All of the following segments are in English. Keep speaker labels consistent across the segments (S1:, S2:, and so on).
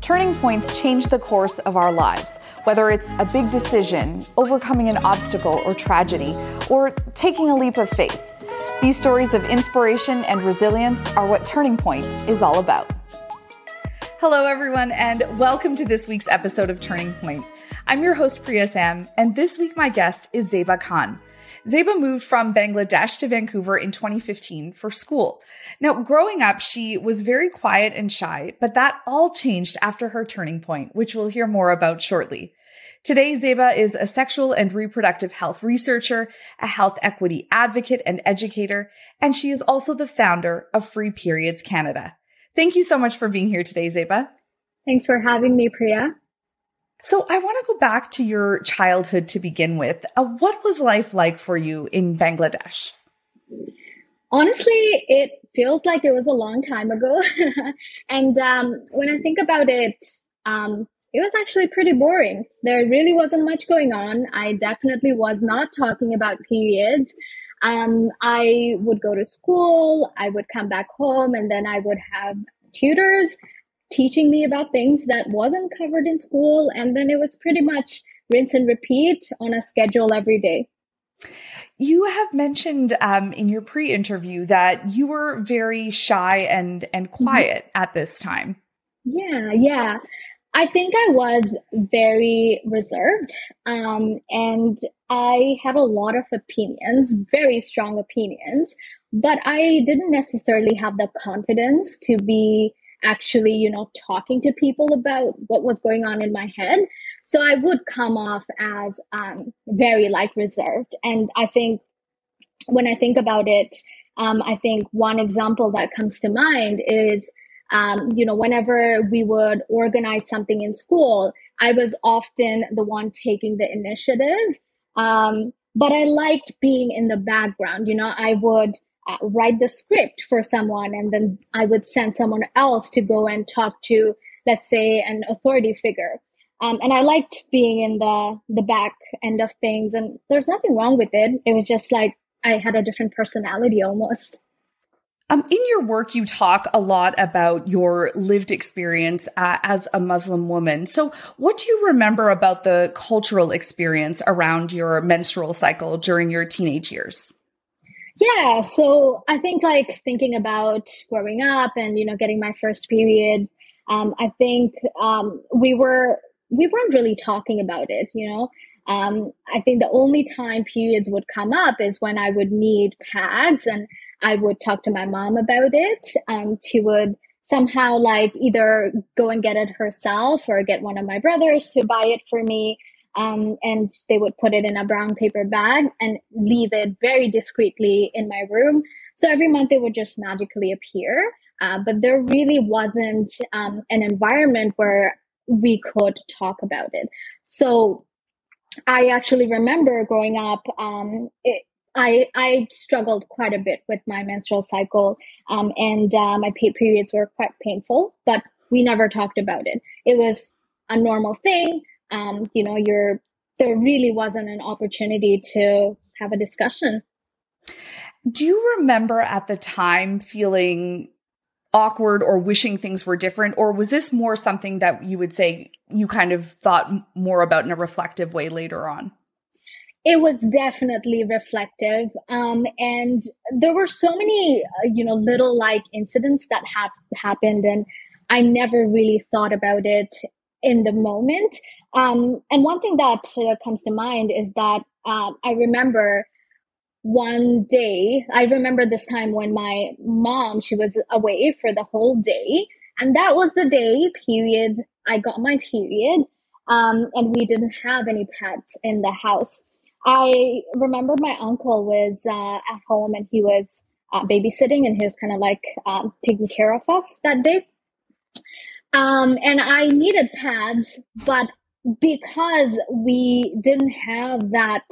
S1: Turning points change the course of our lives, whether it's a big decision, overcoming an obstacle or tragedy, or taking a leap of faith. These stories of inspiration and resilience are what Turning Point is all about. Hello, everyone, and welcome to this week's episode of Turning Point. I'm your host, Priya Sam, and this week my guest is Zeba Khan. Zeba moved from Bangladesh to Vancouver in 2015 for school. Now, growing up, she was very quiet and shy, but that all changed after her turning point, which we'll hear more about shortly. Today, Zeba is a sexual and reproductive health researcher, a health equity advocate and educator, and she is also the founder of Free Periods Canada. Thank you so much for being here today, Zeba.
S2: Thanks for having me, Priya.
S1: So I want to go back to your childhood to begin with. Uh, what was life like for you in Bangladesh?
S2: Honestly, it feels like it was a long time ago. and um, when I think about it, um, it was actually pretty boring. There really wasn't much going on. I definitely was not talking about periods. Um, I would go to school, I would come back home, and then I would have tutors teaching me about things that wasn't covered in school. And then it was pretty much rinse and repeat on a schedule every day.
S1: You have mentioned um, in your pre-interview that you were very shy and and mm-hmm. quiet mm-hmm. at this time.
S2: Yeah, yeah. I think I was very reserved, um, and I had a lot of opinions, very strong opinions, but I didn't necessarily have the confidence to be actually, you know, talking to people about what was going on in my head. So I would come off as um, very like reserved. And I think when I think about it, um, I think one example that comes to mind is, um, you know, whenever we would organize something in school, I was often the one taking the initiative. Um, but I liked being in the background. You know, I would write the script for someone and then I would send someone else to go and talk to, let's say, an authority figure. Um, and I liked being in the the back end of things, and there's nothing wrong with it. It was just like I had a different personality almost.
S1: Um, in your work, you talk a lot about your lived experience uh, as a Muslim woman. So, what do you remember about the cultural experience around your menstrual cycle during your teenage years?
S2: Yeah, so I think like thinking about growing up and you know getting my first period, um, I think um, we were we weren't really talking about it. You know, um, I think the only time periods would come up is when I would need pads, and I would talk to my mom about it. Um, she would somehow like either go and get it herself or get one of my brothers to buy it for me um, and they would put it in a brown paper bag and leave it very discreetly in my room. So every month it would just magically appear. Uh, but there really wasn't um, an environment where we could talk about it. So I actually remember growing up, um, it, I, I struggled quite a bit with my menstrual cycle, um, and uh, my periods were quite painful, but we never talked about it. It was a normal thing um, you know, you're there really wasn't an opportunity to have a discussion.
S1: Do you remember at the time feeling awkward or wishing things were different? Or was this more something that you would say you kind of thought more about in a reflective way later on?
S2: It was definitely reflective. Um, and there were so many, uh, you know, little like incidents that have happened. And I never really thought about it in the moment. Um, and one thing that uh, comes to mind is that uh, I remember one day, I remember this time when my mom, she was away for the whole day. And that was the day, period, I got my period. Um, and we didn't have any pets in the house. I remember my uncle was uh, at home and he was uh, babysitting and he was kind of like um, taking care of us that day. Um, and I needed pads, but because we didn't have that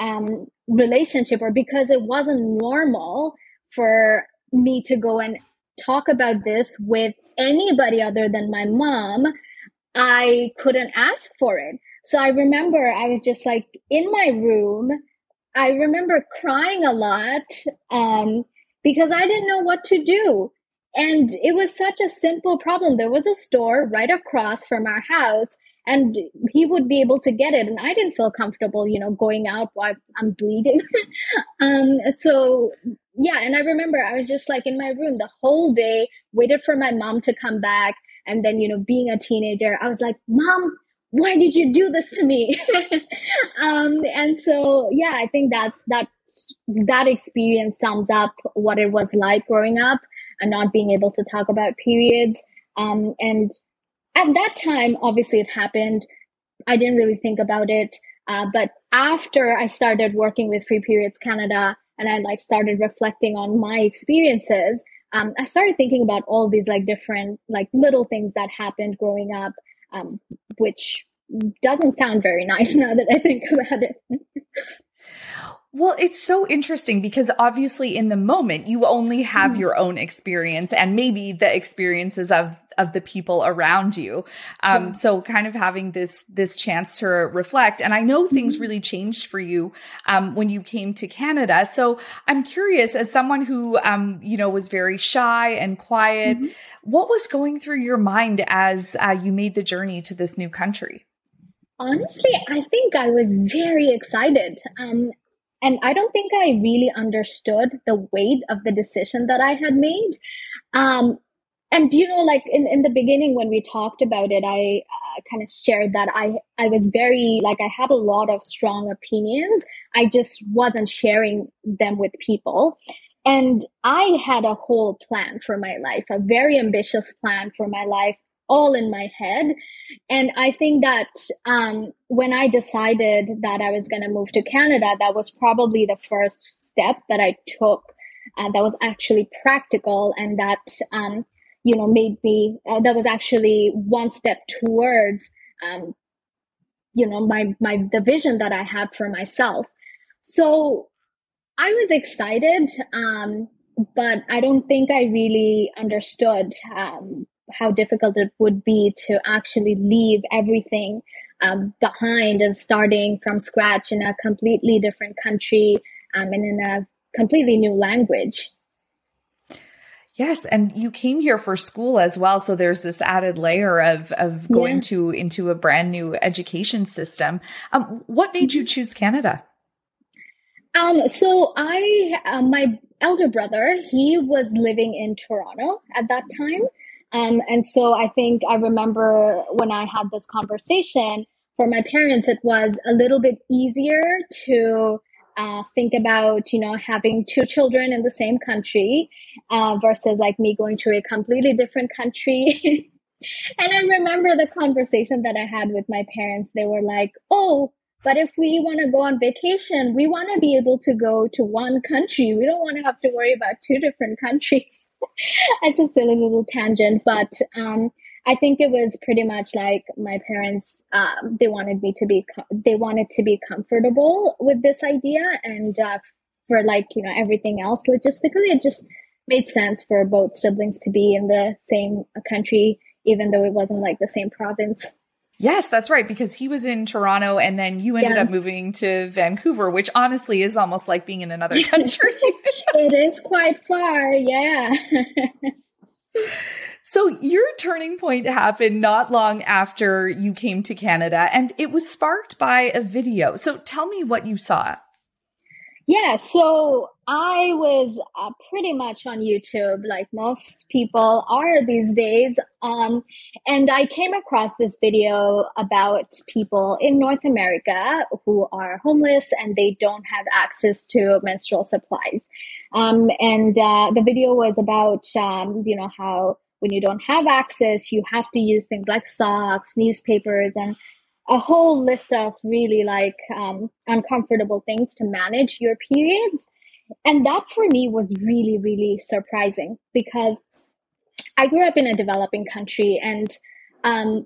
S2: um, relationship or because it wasn't normal for me to go and talk about this with anybody other than my mom, I couldn't ask for it. So I remember I was just like in my room. I remember crying a lot um, because I didn't know what to do. And it was such a simple problem. There was a store right across from our house and he would be able to get it and i didn't feel comfortable you know going out while i'm bleeding. Um so yeah and i remember i was just like in my room the whole day waited for my mom to come back and then you know being a teenager i was like mom why did you do this to me? Um and so yeah i think that that that experience sums up what it was like growing up and not being able to talk about periods. Um, and at that time, obviously, it happened. I didn't really think about it. Uh, but after I started working with Free Periods Canada and I like started reflecting on my experiences, um, I started thinking about all these like different like little things that happened growing up, um, which doesn't sound very nice now that I think about it.
S1: Well, it's so interesting because obviously in the moment you only have mm. your own experience and maybe the experiences of of the people around you. Um, yeah. so kind of having this this chance to reflect. And I know things mm-hmm. really changed for you um, when you came to Canada. So I'm curious, as someone who um, you know was very shy and quiet, mm-hmm. what was going through your mind as uh, you made the journey to this new country?
S2: Honestly, I think I was very excited. Um, and I don't think I really understood the weight of the decision that I had made. Um, and you know, like in, in the beginning when we talked about it, I uh, kind of shared that I I was very like I had a lot of strong opinions. I just wasn't sharing them with people. And I had a whole plan for my life, a very ambitious plan for my life all in my head. And I think that um, when I decided that I was going to move to Canada, that was probably the first step that I took uh, that was actually practical and that, um, you know, made me, uh, that was actually one step towards, um, you know, my, my, the vision that I had for myself. So I was excited, um, but I don't think I really understood um, how difficult it would be to actually leave everything um, behind and starting from scratch in a completely different country um, and in a completely new language.
S1: Yes, and you came here for school as well, so there's this added layer of of going yeah. to into a brand new education system. Um, what made you choose Canada?
S2: Um, so I, uh, my elder brother, he was living in Toronto at that time, um, and so I think I remember when I had this conversation for my parents, it was a little bit easier to uh, think about, you know, having two children in the same country uh, versus like me going to a completely different country. and I remember the conversation that I had with my parents. They were like, oh, but if we want to go on vacation, we want to be able to go to one country. We don't want to have to worry about two different countries. it's a silly little tangent, but um, I think it was pretty much like my parents. Um, they wanted me to be. They wanted to be comfortable with this idea, and uh, for like you know everything else logistically, it just made sense for both siblings to be in the same country, even though it wasn't like the same province.
S1: Yes, that's right. Because he was in Toronto and then you ended yeah. up moving to Vancouver, which honestly is almost like being in another country.
S2: it is quite far. Yeah.
S1: so your turning point happened not long after you came to Canada and it was sparked by a video. So tell me what you saw.
S2: Yeah, so I was uh, pretty much on YouTube, like most people are these days. Um, and I came across this video about people in North America who are homeless and they don't have access to menstrual supplies. Um, and uh, the video was about, um, you know, how when you don't have access, you have to use things like socks, newspapers, and a whole list of really like um, uncomfortable things to manage your periods. And that for me was really, really surprising because I grew up in a developing country and um,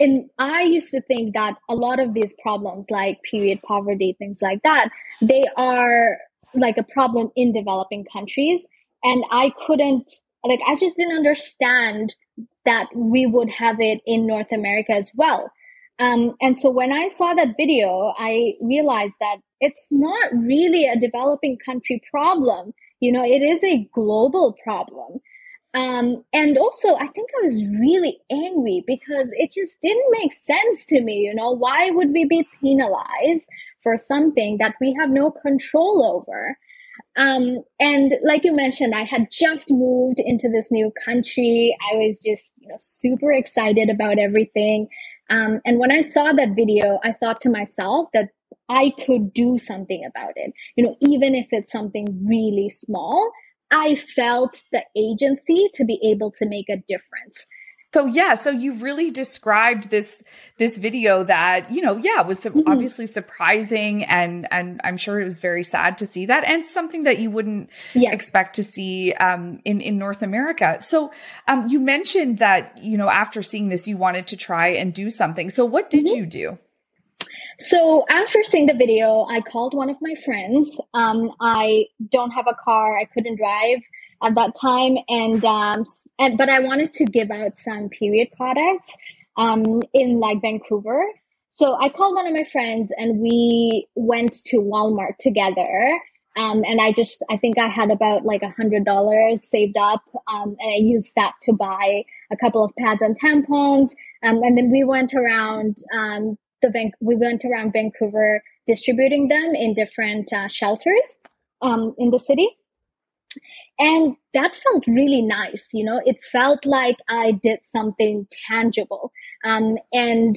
S2: and I used to think that a lot of these problems like period poverty, things like that, they are like a problem in developing countries. And I couldn't like I just didn't understand that we would have it in North America as well. Um, and so when I saw that video, I realized that it's not really a developing country problem. You know, it is a global problem. Um, and also, I think I was really angry because it just didn't make sense to me. You know, why would we be penalized for something that we have no control over? Um, and like you mentioned, I had just moved into this new country. I was just, you know, super excited about everything. Um, and when I saw that video, I thought to myself that I could do something about it. You know, even if it's something really small, I felt the agency to be able to make a difference.
S1: So yeah, so you've really described this this video that you know, yeah, was mm-hmm. obviously surprising, and and I'm sure it was very sad to see that, and something that you wouldn't yes. expect to see um, in in North America. So um, you mentioned that you know after seeing this, you wanted to try and do something. So what did mm-hmm. you do?
S2: So after seeing the video, I called one of my friends. Um, I don't have a car. I couldn't drive at that time, and um, and but I wanted to give out some period products um, in like Vancouver. So I called one of my friends, and we went to Walmart together. Um, and I just, I think I had about like a hundred dollars saved up, um, and I used that to buy a couple of pads and tampons. Um, and then we went around um, the Van- we went around Vancouver distributing them in different uh, shelters um, in the city. And that felt really nice. You know, it felt like I did something tangible. Um, and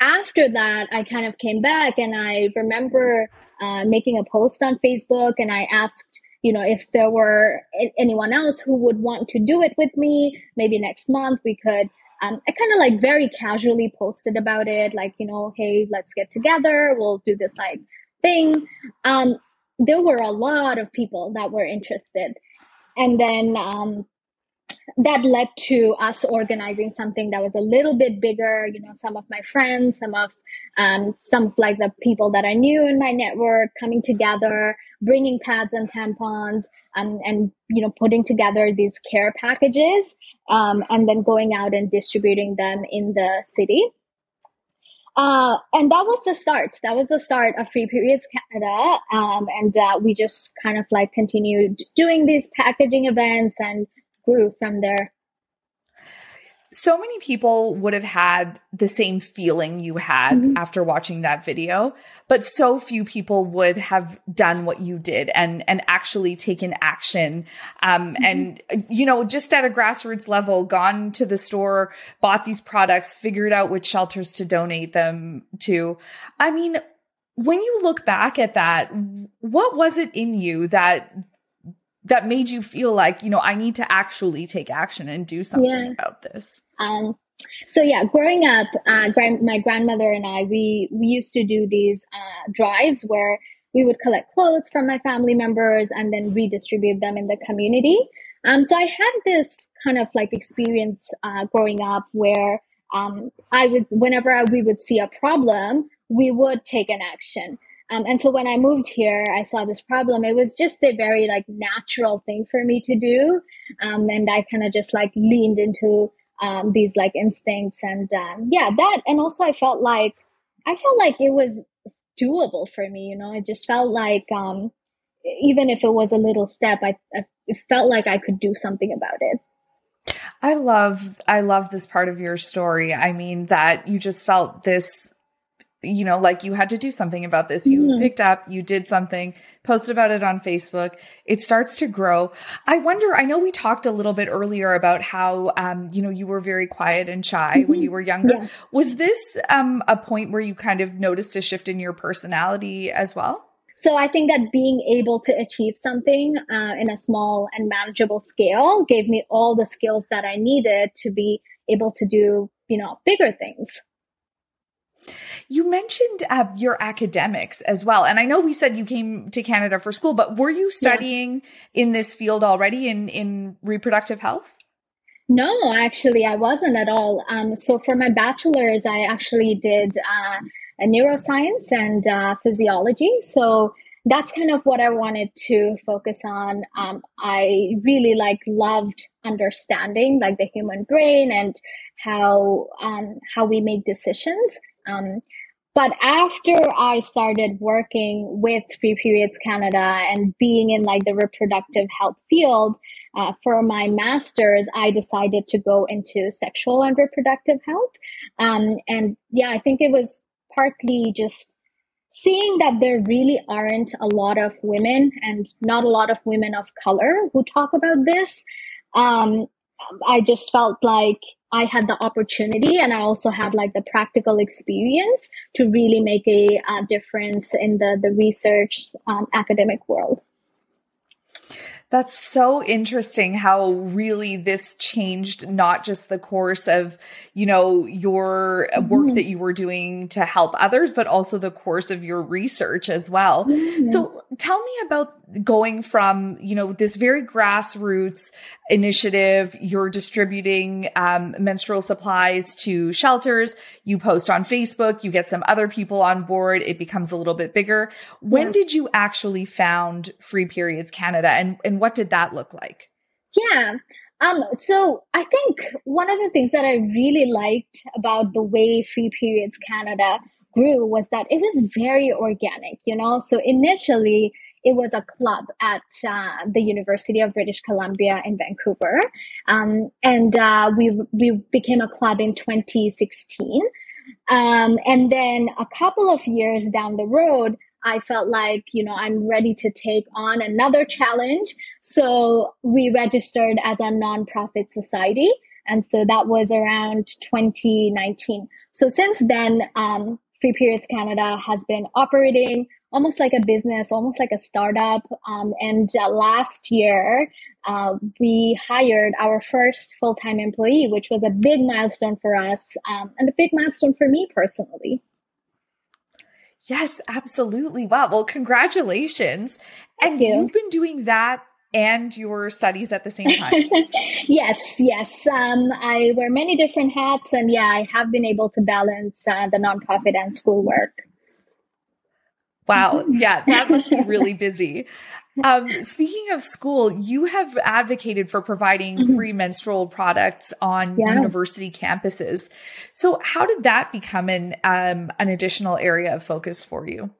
S2: after that, I kind of came back and I remember uh, making a post on Facebook and I asked, you know, if there were anyone else who would want to do it with me, maybe next month we could um, I kind of like very casually posted about it, like, you know, hey, let's get together. We'll do this like thing. Um, there were a lot of people that were interested. And then um, that led to us organizing something that was a little bit bigger. You know, some of my friends, some of um, some of like the people that I knew in my network coming together, bringing pads and tampons, um, and you know, putting together these care packages, um, and then going out and distributing them in the city. Uh, and that was the start. That was the start of Free Periods Canada. Um, and uh, we just kind of like continued doing these packaging events and grew from there
S1: so many people would have had the same feeling you had mm-hmm. after watching that video, but so few people would have done what you did and and actually taken action. Um, mm-hmm. and you know, just at a grassroots level, gone to the store, bought these products, figured out which shelters to donate them to. I mean, when you look back at that, what was it in you that that made you feel like, you know, I need to actually take action and do something yeah. about this?
S2: Um, so yeah, growing up, uh, grand- my grandmother and I, we, we used to do these uh, drives where we would collect clothes from my family members and then redistribute them in the community. Um, so I had this kind of like experience uh, growing up where um, I would, whenever we would see a problem, we would take an action. Um, and so when I moved here, I saw this problem. It was just a very like natural thing for me to do. Um, and I kind of just like leaned into um, these like instincts and um, yeah, that. And also I felt like, I felt like it was doable for me, you know, it just felt like, um, even if it was a little step, I, I it felt like I could do something about it.
S1: I love I love this part of your story. I mean that you just felt this you know, like you had to do something about this. You mm-hmm. picked up, you did something, post about it on Facebook. It starts to grow. I wonder, I know we talked a little bit earlier about how, um, you know, you were very quiet and shy mm-hmm. when you were younger. Yeah. Was this, um, a point where you kind of noticed a shift in your personality as well?
S2: So I think that being able to achieve something uh, in a small and manageable scale gave me all the skills that I needed to be able to do, you know, bigger things.
S1: You mentioned uh, your academics as well. And I know we said you came to Canada for school, but were you studying yeah. in this field already in, in reproductive health?
S2: No, actually, I wasn't at all. Um, so for my bachelor's, I actually did uh, a neuroscience and uh, physiology. So that's kind of what I wanted to focus on. Um, I really like loved understanding like the human brain and how um, how we make decisions. Um, but after I started working with Free Periods Canada and being in like the reproductive health field, uh, for my master's, I decided to go into sexual and reproductive health. Um, and yeah, I think it was partly just seeing that there really aren't a lot of women and not a lot of women of color who talk about this. Um, I just felt like I had the opportunity and I also had like the practical experience to really make a, a difference in the, the research um, academic world.
S1: That's so interesting how really this changed not just the course of, you know, your work mm-hmm. that you were doing to help others, but also the course of your research as well. Mm-hmm. So tell me about going from, you know, this very grassroots initiative, you're distributing um, menstrual supplies to shelters, you post on Facebook, you get some other people on board, it becomes a little bit bigger. When yeah. did you actually found Free Periods Canada and, and what did that look like?
S2: Yeah. Um, so I think one of the things that I really liked about the way Free Periods Canada grew was that it was very organic, you know? So initially, it was a club at uh, the University of British Columbia in Vancouver. Um, and uh, we, we became a club in 2016. Um, and then a couple of years down the road, I felt like, you know, I'm ready to take on another challenge. So we registered as a nonprofit society. And so that was around 2019. So since then, um, Free Periods Canada has been operating almost like a business, almost like a startup. Um, and uh, last year, uh, we hired our first full time employee, which was a big milestone for us um, and a big milestone for me personally.
S1: Yes, absolutely. Wow. Well, congratulations.
S2: Thank
S1: and
S2: you.
S1: you've been doing that and your studies at the same time.
S2: yes, yes. Um, I wear many different hats, and yeah, I have been able to balance uh, the nonprofit and schoolwork.
S1: Wow. Yeah, that must be really busy. Um, speaking of school, you have advocated for providing mm-hmm. free menstrual products on yeah. university campuses. So, how did that become an um, an additional area of focus for you?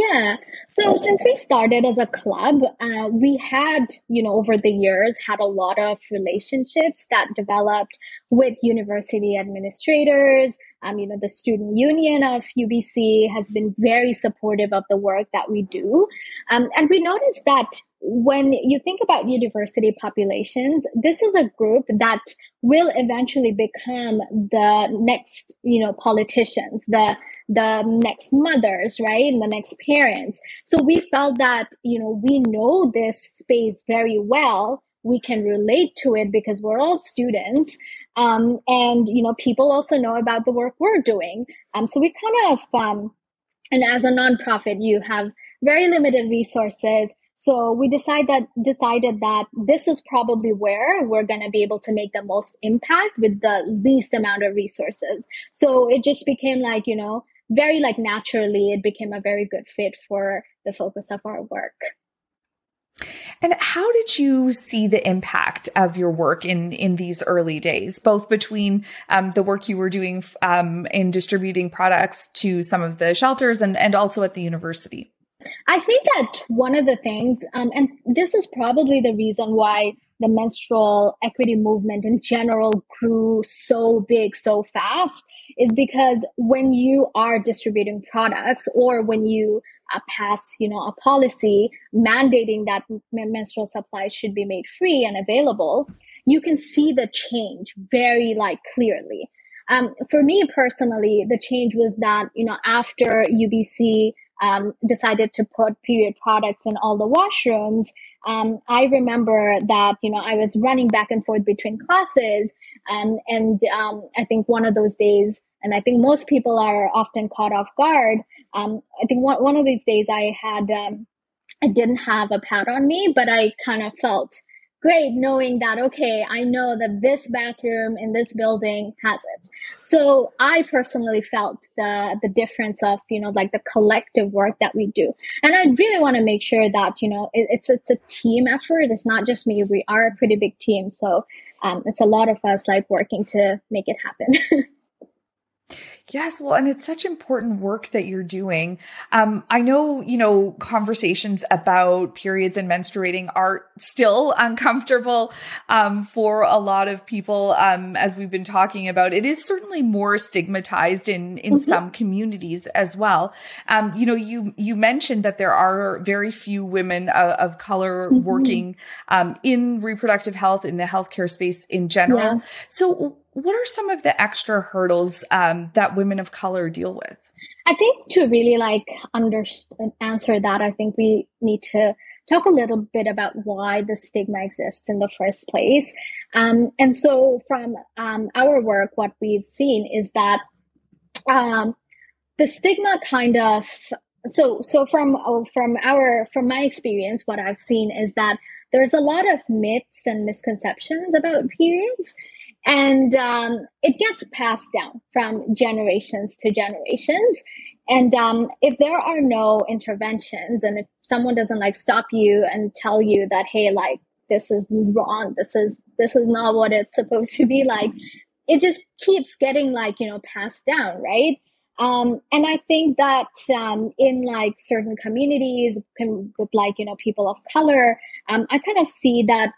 S2: Yeah. So since we started as a club, uh, we had, you know, over the years had a lot of relationships that developed with university administrators. Um, you know, the student union of UBC has been very supportive of the work that we do. Um, and we noticed that when you think about university populations, this is a group that will eventually become the next, you know, politicians, the the next mothers, right? And the next parents. So we felt that, you know, we know this space very well. We can relate to it because we're all students. Um, and, you know, people also know about the work we're doing. Um, so we kind of, um, and as a nonprofit, you have very limited resources. So we decide that decided that this is probably where we're going to be able to make the most impact with the least amount of resources. So it just became like, you know, very like naturally it became a very good fit for the focus of our work.
S1: And how did you see the impact of your work in in these early days, both between um, the work you were doing um, in distributing products to some of the shelters and and also at the university?
S2: I think that one of the things, um, and this is probably the reason why the menstrual equity movement in general grew so big so fast is because when you are distributing products or when you uh, pass you know a policy mandating that menstrual supplies should be made free and available you can see the change very like clearly. Um, for me personally the change was that you know after ubc um, decided to put period products in all the washrooms, um, I remember that you know I was running back and forth between classes, um, and um, I think one of those days, and I think most people are often caught off guard. Um, I think one one of these days I had um, I didn't have a pad on me, but I kind of felt great knowing that okay i know that this bathroom in this building has it. So i personally felt the the difference of you know like the collective work that we do. And i really want to make sure that you know it, it's it's a team effort. It's not just me. We are a pretty big team. So um, it's a lot of us like working to make it happen
S1: Yes, well, and it's such important work that you're doing. Um, I know, you know, conversations about periods and menstruating are still uncomfortable um, for a lot of people. Um, as we've been talking about, it is certainly more stigmatized in in mm-hmm. some communities as well. Um, you know, you you mentioned that there are very few women uh, of color mm-hmm. working um, in reproductive health in the healthcare space in general. Yeah. So what are some of the extra hurdles um, that women of color deal with?
S2: I think to really like under answer that, I think we need to talk a little bit about why the stigma exists in the first place. Um, and so, from um, our work, what we've seen is that um, the stigma kind of so so from oh, from our from my experience, what I've seen is that there's a lot of myths and misconceptions about periods and um, it gets passed down from generations to generations. And um, if there are no interventions and if someone doesn't like stop you and tell you that hey like this is wrong this is this is not what it's supposed to be like it just keeps getting like you know passed down right? Um, and i think that um, in like certain communities with like you know people of color um, i kind of see that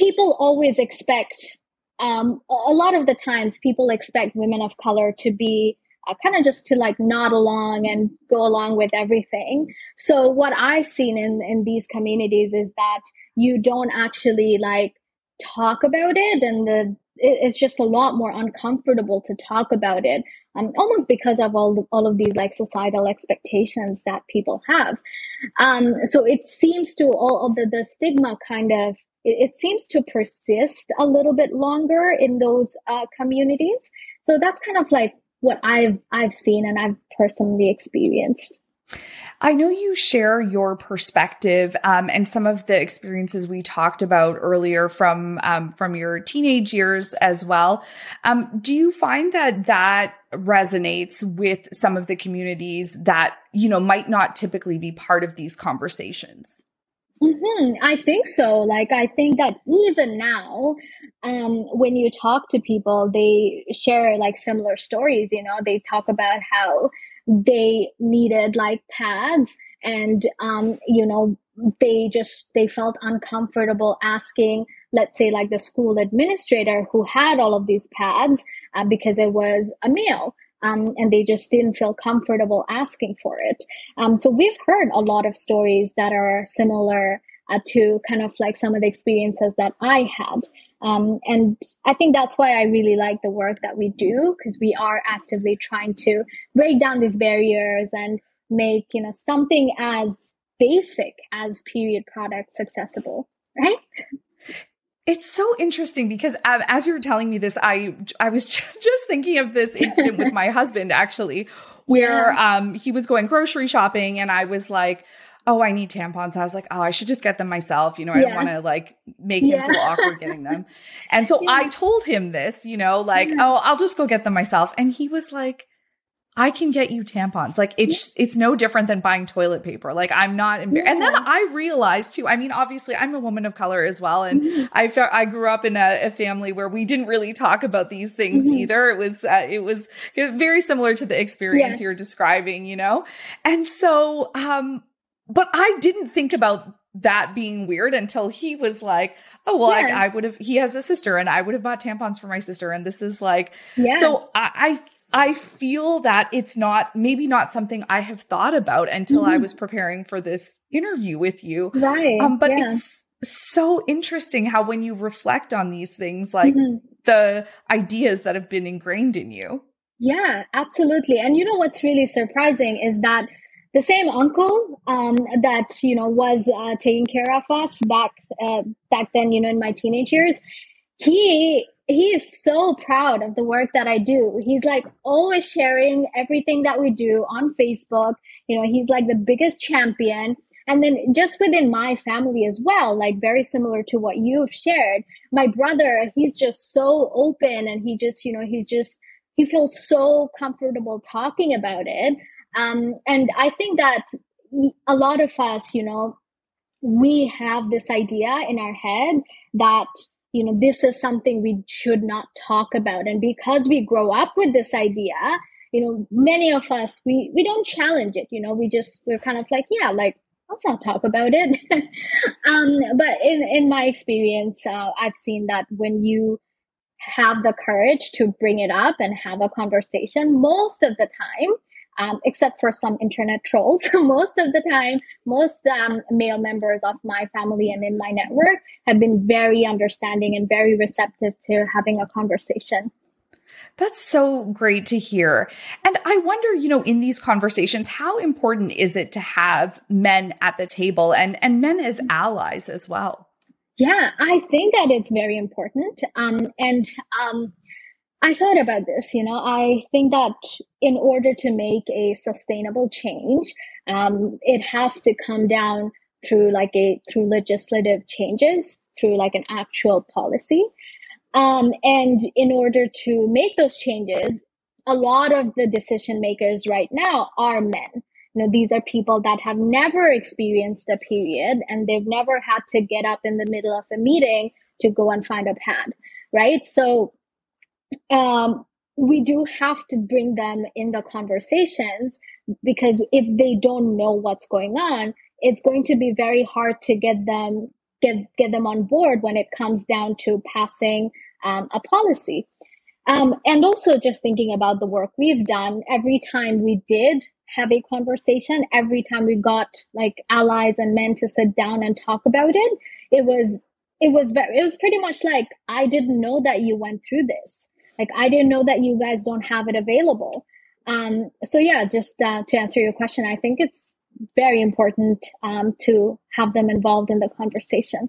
S2: people always expect um, a lot of the times people expect women of color to be uh, kind of just to like nod along and go along with everything. So what i've seen in in these communities is that you don't actually like talk about it and the it's just a lot more uncomfortable to talk about it um, almost because of all the, all of these like societal expectations that people have. Um, so it seems to all of the, the stigma kind of it, it seems to persist a little bit longer in those uh, communities. So that's kind of like what I've I've seen and I've personally experienced.
S1: I know you share your perspective um, and some of the experiences we talked about earlier from um, from your teenage years as well. Um, do you find that that resonates with some of the communities that you know might not typically be part of these conversations?
S2: Mm-hmm. I think so. Like, I think that even now, um, when you talk to people, they share like similar stories. You know, they talk about how they needed like pads and, um, you know, they just, they felt uncomfortable asking, let's say, like the school administrator who had all of these pads uh, because it was a male um, and they just didn't feel comfortable asking for it. Um, so we've heard a lot of stories that are similar uh, to kind of like some of the experiences that I had. Um, and I think that's why I really like the work that we do because we are actively trying to break down these barriers and make you know something as basic as period products accessible, right?
S1: It's so interesting because um, as you were telling me this, I I was just thinking of this incident with my husband actually, where yeah. um he was going grocery shopping and I was like, oh, I need tampons. I was like, oh, I should just get them myself. You know, I don't want to like make him yeah. feel awkward getting them. And so yeah. I told him this, you know, like, oh, I'll just go get them myself. And he was like, I can get you tampons. Like it's it's no different than buying toilet paper. Like I'm not embarrassed. Yeah. And then I realized too. I mean, obviously, I'm a woman of color as well, and mm-hmm. I felt I grew up in a, a, family where we didn't really talk about these things mm-hmm. either. It was uh, it was very similar to the experience yeah. you're describing, you know. And so, um, but I didn't think about that being weird until he was like, oh, well, yeah. I, I would have, he has a sister and I would have bought tampons for my sister. And this is like, yeah. so I, I, I feel that it's not, maybe not something I have thought about until mm-hmm. I was preparing for this interview with you.
S2: Right.
S1: Um, but yeah. it's so interesting how when you reflect on these things, like mm-hmm. the ideas that have been ingrained in you.
S2: Yeah, absolutely. And you know what's really surprising is that the same uncle um, that you know was uh, taking care of us back uh, back then you know in my teenage years he he is so proud of the work that i do. He's like always sharing everything that we do on facebook. You know he's like the biggest champion. And then just within my family as well like very similar to what you've shared. My brother he's just so open and he just you know he's just he feels so comfortable talking about it. Um, and I think that a lot of us, you know, we have this idea in our head that you know, this is something we should not talk about. And because we grow up with this idea, you know, many of us, we, we don't challenge it, you know, we just, we're kind of like, yeah, like, let's not talk about it. um, but in, in my experience, uh, I've seen that when you have the courage to bring it up and have a conversation, most of the time, um, except for some internet trolls. most of the time, most um, male members of my family and in my network have been very understanding and very receptive to having a conversation.
S1: That's so great to hear. And I wonder, you know, in these conversations, how important is it to have men at the table and, and men as allies as well?
S2: Yeah, I think that it's very important. Um, and um, I thought about this, you know, I think that in order to make a sustainable change, um, it has to come down through like a through legislative changes, through like an actual policy. Um, and in order to make those changes, a lot of the decision makers right now are men. You know, these are people that have never experienced a period and they've never had to get up in the middle of a meeting to go and find a pad, right? So, um, we do have to bring them in the conversations because if they don't know what's going on, it's going to be very hard to get them get get them on board when it comes down to passing um, a policy. Um, and also just thinking about the work we've done, every time we did have a conversation, every time we got like allies and men to sit down and talk about it, it was it was very it was pretty much like I didn't know that you went through this. Like I didn't know that you guys don't have it available. Um, so yeah, just uh, to answer your question, I think it's very important um, to have them involved in the conversation.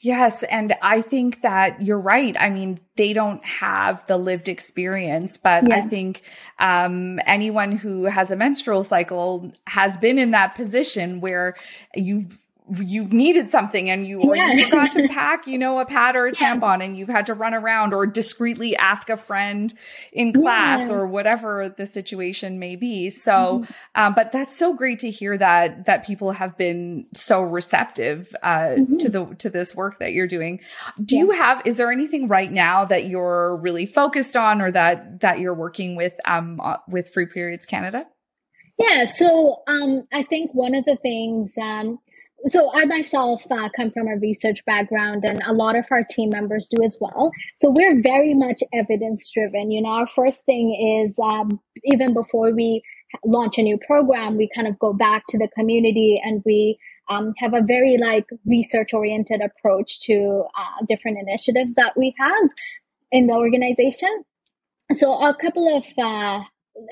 S1: Yes. And I think that you're right. I mean, they don't have the lived experience, but yeah. I think, um, anyone who has a menstrual cycle has been in that position where you've you've needed something and you, yeah. you forgot to pack, you know, a pad or a yeah. tampon and you've had to run around or discreetly ask a friend in class yeah. or whatever the situation may be. So, mm-hmm. um, but that's so great to hear that, that people have been so receptive, uh, mm-hmm. to the, to this work that you're doing. Do you have, is there anything right now that you're really focused on or that, that you're working with, um, uh, with Free Periods Canada?
S2: Yeah, so um, I think one of the things um, so I myself uh, come from a research background, and a lot of our team members do as well. So we're very much evidence driven. You know, our first thing is um, even before we launch a new program, we kind of go back to the community and we um, have a very like research oriented approach to uh, different initiatives that we have in the organization. So a couple of uh,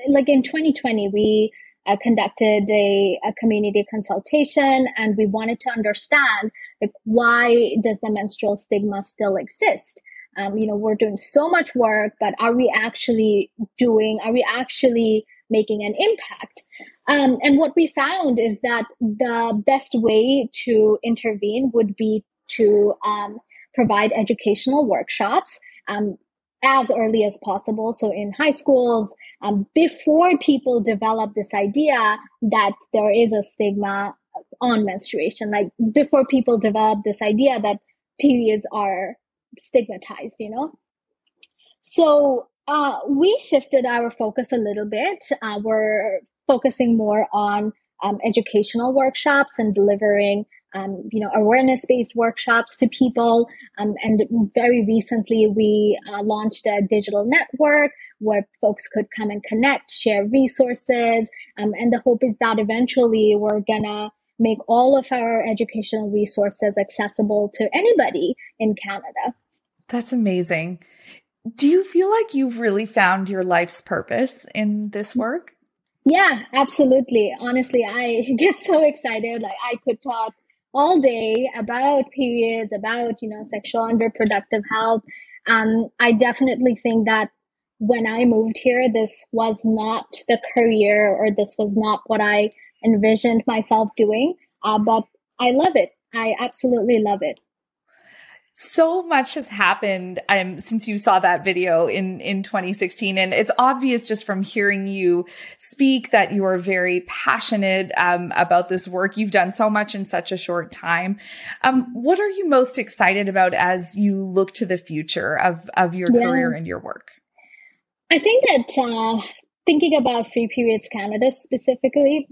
S2: like in 2020, we uh, conducted a, a community consultation and we wanted to understand like why does the menstrual stigma still exist? Um, you know we're doing so much work but are we actually doing are we actually making an impact? Um, and what we found is that the best way to intervene would be to um, provide educational workshops. Um, as early as possible. So in high schools, um, before people develop this idea that there is a stigma on menstruation, like before people develop this idea that periods are stigmatized, you know? So uh, we shifted our focus a little bit. Uh, we're focusing more on um, educational workshops and delivering um, you know, awareness-based workshops to people. Um, and very recently, we uh, launched a digital network where folks could come and connect, share resources. Um, and the hope is that eventually we're gonna make all of our educational resources accessible to anybody in Canada.
S1: That's amazing. Do you feel like you've really found your life's purpose in this work?
S2: Yeah, absolutely. Honestly, I get so excited. Like I could talk all day about periods, about, you know, sexual and reproductive health. Um, I definitely think that when I moved here, this was not the career or this was not what I envisioned myself doing. Uh, but I love it. I absolutely love it.
S1: So much has happened um, since you saw that video in in 2016 and it's obvious just from hearing you speak that you are very passionate um, about this work. You've done so much in such a short time. Um, what are you most excited about as you look to the future of of your yeah. career and your work?
S2: I think that uh, thinking about free periods canada specifically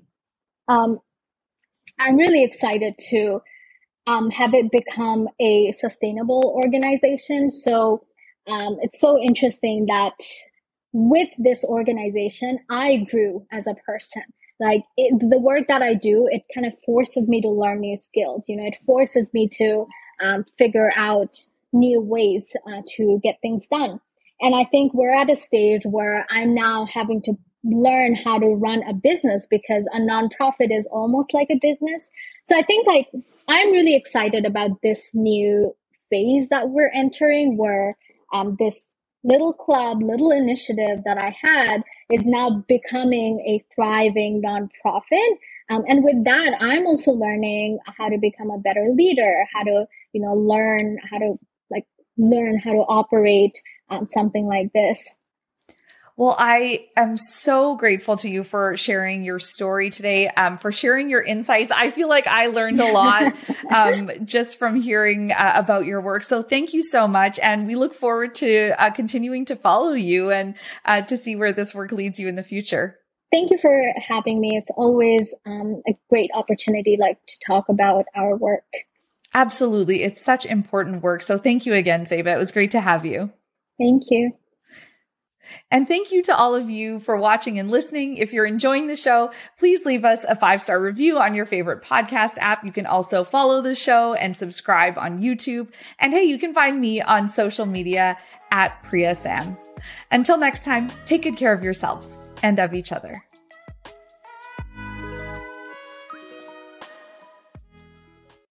S2: um, i'm really excited to um, have it become a sustainable organization. So um, it's so interesting that with this organization, I grew as a person. Like it, the work that I do, it kind of forces me to learn new skills. You know, it forces me to um, figure out new ways uh, to get things done. And I think we're at a stage where I'm now having to learn how to run a business because a nonprofit is almost like a business. So I think like I'm really excited about this new phase that we're entering where um, this little club, little initiative that I had is now becoming a thriving nonprofit. Um, and with that, I'm also learning how to become a better leader, how to, you know, learn how to like learn how to operate um, something like this.
S1: Well, I am so grateful to you for sharing your story today, um, for sharing your insights. I feel like I learned a lot um, just from hearing uh, about your work. So thank you so much. And we look forward to uh, continuing to follow you and uh, to see where this work leads you in the future.
S2: Thank you for having me. It's always um, a great opportunity like to talk about our work.
S1: Absolutely. It's such important work. So thank you again, Zeba. It was great to have you.
S2: Thank you.
S1: And thank you to all of you for watching and listening. If you're enjoying the show, please leave us a five star review on your favorite podcast app. You can also follow the show and subscribe on YouTube. And hey, you can find me on social media at Priya Sam. Until next time, take good care of yourselves and of each other.